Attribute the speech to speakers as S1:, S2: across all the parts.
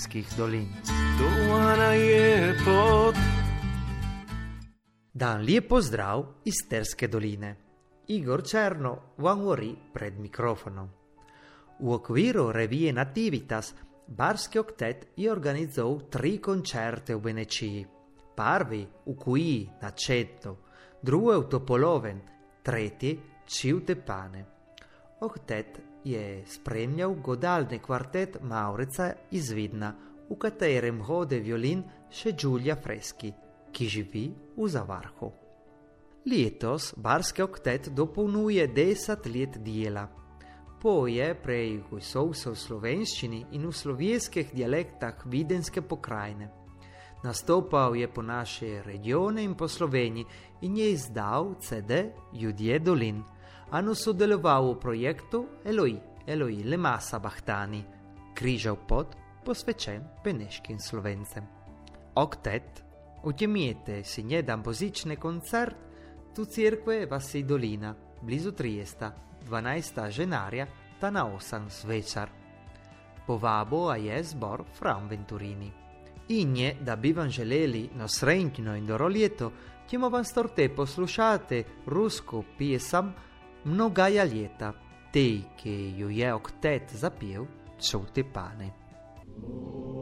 S1: sterskih dolin. Dan lepo zdrav iz Sterske doline. Igor Černo vam govori pred mikrofonom. V okviru revije Nativitas Barski oktet je organizoval tri koncerte v Benečiji. Prvi v Kuji na Četu, drugi v Topoloven, tretji Čiv Tepane. Oktet je spremljal godalni kvartet Maurica iz Vidna, v katerem hode violin še Giulia Freschi, ki živi v Zavarhu. Letos Barski oktet dopolnjuje deset let dela. Poje prej gojsov se v slovenščini in v slovenskih dialektah videnske pokrajine. Nastopal je po naše regione in po Sloveniji in je izdal CD Ljudje dolin. Ano sodeloval v projektu Eloi, Eloi Lemasa Bahtani, križav pot posvečen beneškim slovencem. Oktet, utjemijete si njedan bozični koncert tu crkve Vasi Dolina, blizu Triesta, 12. ženarja, ta na 8 zvečar. Povabo je zbor Fram Venturini. In je, da bi vam želeli na srečno in dobro leto, ćemo vam storte poslušati rusko piesam Mnogaja leta tej, ki ju je oktet zapel, čuti pane.
S2: Oh.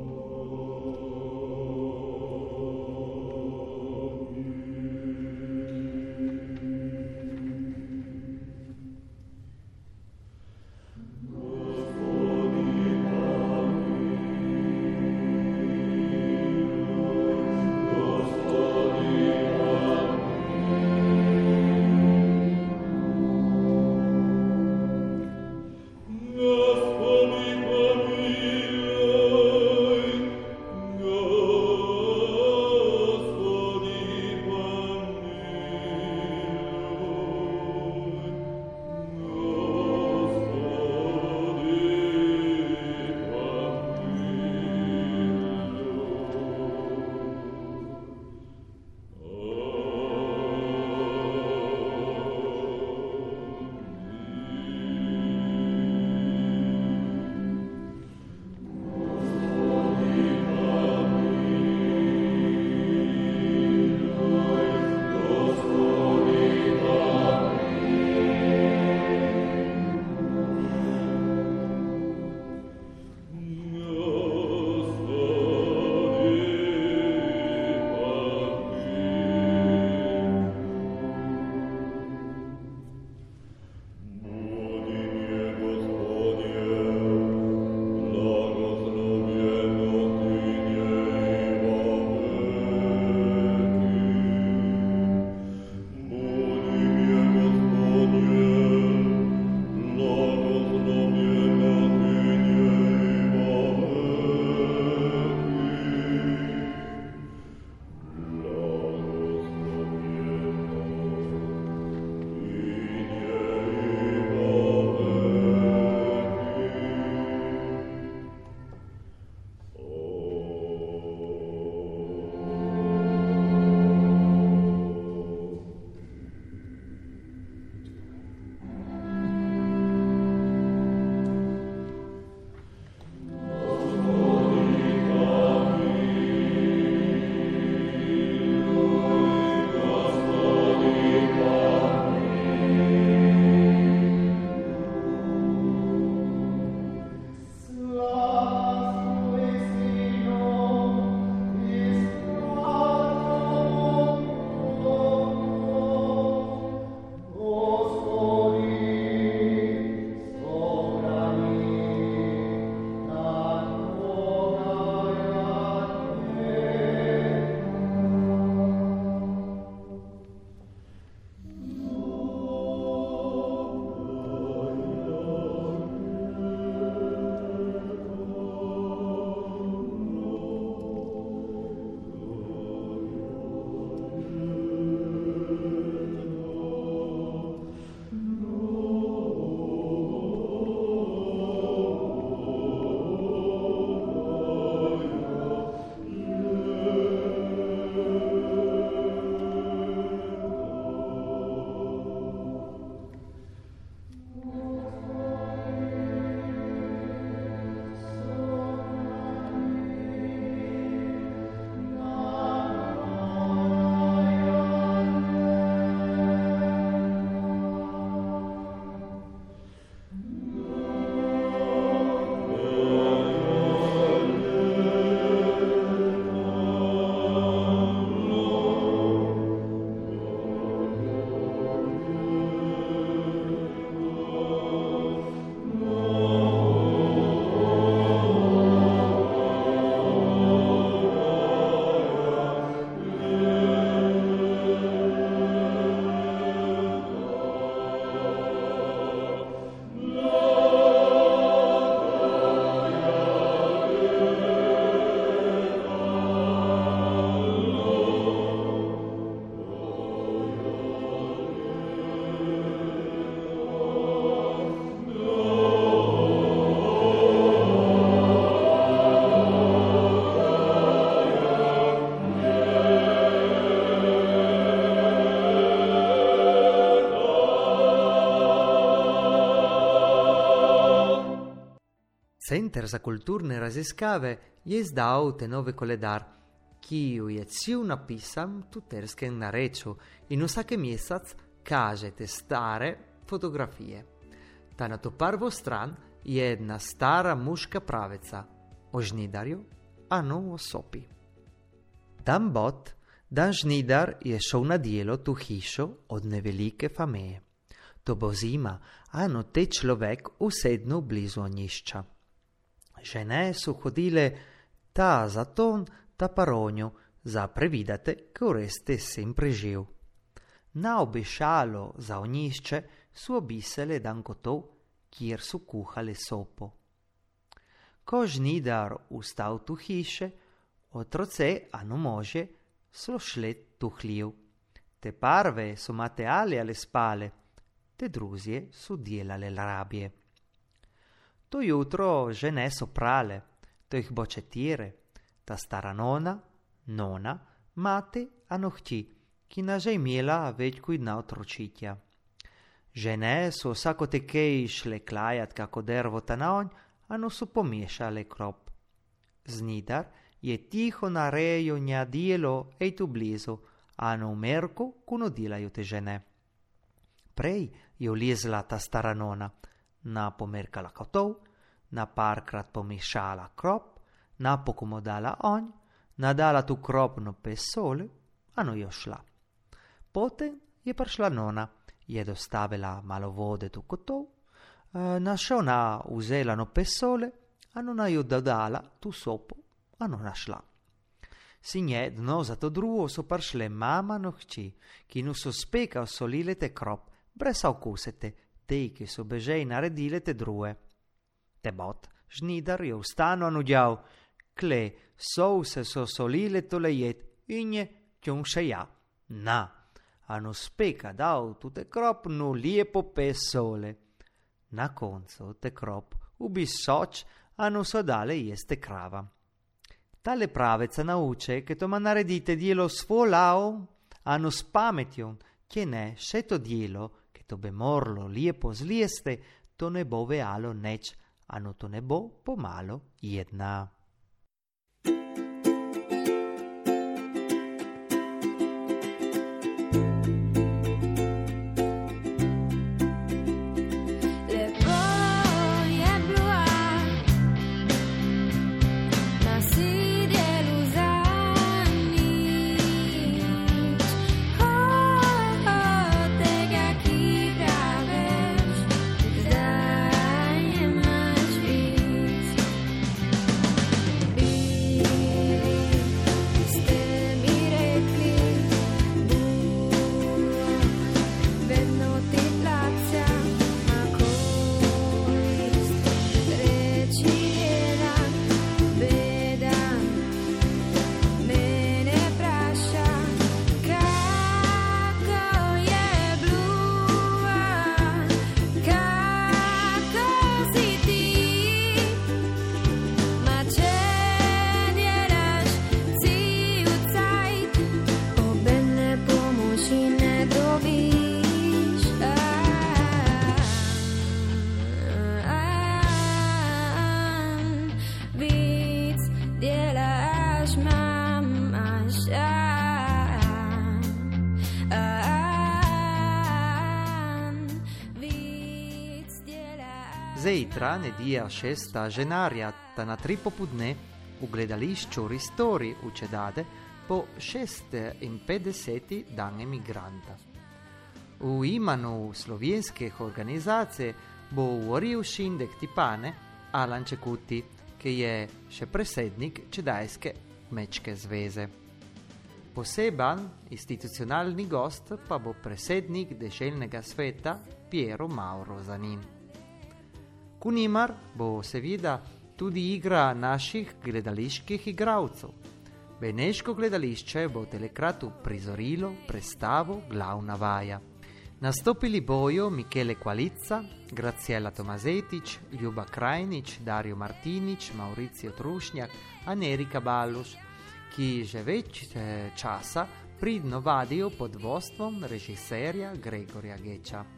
S1: Center za kulturne raziskave je izdal te nove koledar, ki ju je cel napisan v tuterskem narečju in vsake mesec kaže te stare fotografije. Ta na to prvo stran je jedna stara muška pravica o žnidarju, a no o sopi. Dan bot, dan žnidar je šel na delo tu hišo od nevelike fameje. To bo zima, a no te človek usedno blizu onišča. Žene so hodile ta za ton, ta paronjo, za previdate, ko reste sempre živ. Na obešalo za onišče so obisale dan gotov, kjer so kuhale sopo. Ko žnidar ustal tu hiše, otroce, a no može, so šle tuhljiv. Te parve so mateali ale spale, te druzje so delale rabje. To jutro žene so prale, to jih bo četire, ta stara nona, nona, mate, a nohti, ki na že imela več kot na otročitja. Žene so vsako tekej šle klajat kako dervo ta na onj, a no so pomešale krop. Znidar je tiho narejo nja delo, ej tu blizu, a no v merku kunodilajo te žene. Prej je vlezla ta stara nona, na pomerkala kotov, na parkrat pomešala krop, na pokomodala onj, nadala tu kropno pesole, a no jo šla. Potem je prišla nona, je dostavila malo vode tu kotov, eh, našla na vzela no pesole, a no na jo dodala tu sopo, a no našla. Sinje, dno za to drugo so prišle mama no hči, ki nu so speka solile te krop, brez okusete, te, ki so bežej naredile te druge. Te bot, žnidar je vstano nudjal, kle, so se so solile tole jed in je tjong še ja. Na, anu speka dal tu te krop nu lijepo pesole. Na koncu te krop ubi soč, anu so dale jeste krava. Tale praveca nauče, che to ma naredite dielo svolao, anu s pametjom, che ne, še to dielo, to be morlo lijepo zlijeste, to ne bo vealo neč, ano to ne bo pomalo jedna. Zejtra, nedija šesta ženarja, ta na tri popudne v gledališču Ristori v Čedade po 56. dan emigranta. V imenu slovenskih organizacij bo uvoril Šindek Tipane Alan Čekuti, ki je še predsednik Čedajske mečke zveze. Poseben institucionalni gost pa bo predsednik deželnega sveta Piero Mauro Zanin. Kunimar bo seveda tudi igra naših gledaliških igralcev. Beneško gledališče bo telekrat prizorilo predstavo Glavna vaja. Nastopili bojo Michele Qualizza, Graziella Tomazetič, Ljuba Krajnič, Dario Martinič, Mauricio Trušnjak, Anerika Baluš, ki že več eh, časa pridno vadijo pod vodstvom režiserja Gregorja Geča.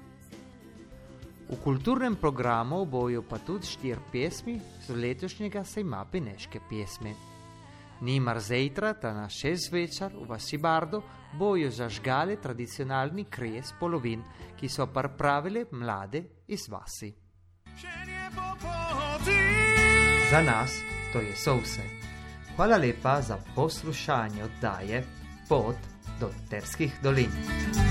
S1: V kulturnem programu bojo pa tudi štir pesmi z letošnjega sejma Beneške pesmi. Nimar zejtra, ta na šest večer v vasi Bardo, bojo zažgale tradicionalni krije z polovin, ki so pripravile mlade iz vasi. Za nas to je so vse. Hvala lepa za poslušanje oddaje Pot do Terskih dolin.